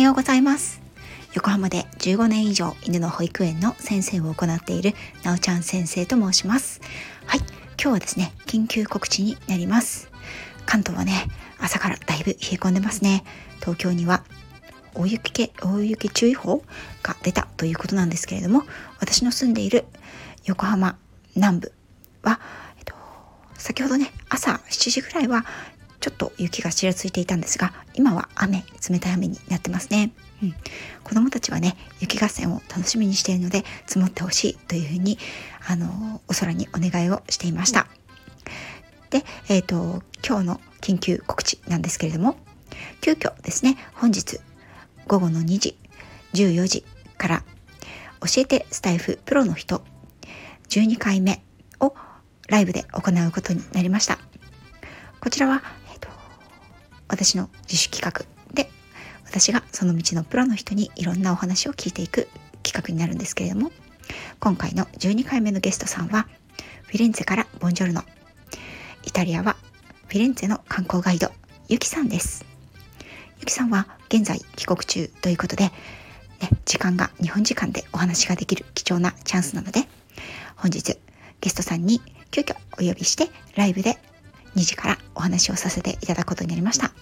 ようございます。横浜で15年以上犬の保育園の先生を行っているなおちゃん先生と申します。はい今日はですね緊急告知になります。関東はね朝からだいぶ冷え込んでますね。東京には大雪系大雪注意報が出たということなんですけれども私の住んでいる横浜南部は、えっと、先ほどね朝7時ぐらいはちょっと雪がちらついていたんですが今は雨冷たい雨になってますね、うん、子供たちはね雪合戦を楽しみにしているので積もってほしいというふうにあのお空にお願いをしていました。で、えーと、今日の緊急告知なんですけれども急遽ですね本日午後の2時14時から教えてスタイフプロの人12回目をライブで行うことになりました。こちらは私の自主企画で私がその道のプロの人にいろんなお話を聞いていく企画になるんですけれども今回の12回目のゲストさんはフィレンツェからボンジョルノイタリアはフィレンツェの観光ガイドゆきさんです。ゆきさんは現在帰国中ということで、ね、時間が日本時間でお話ができる貴重なチャンスなので本日ゲストさんに急遽お呼びしてライブで2時からお話をさせていただくことになりました。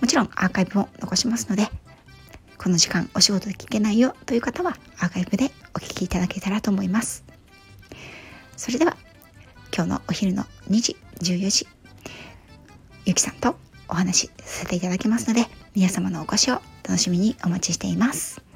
もちろんアーカイブも残しますのでこの時間お仕事で聞けないよという方はアーカイブでお聞きいただけたらと思います。それでは今日のお昼の2時14時ゆきさんとお話しさせていただきますので皆様のお越しを楽しみにお待ちしています。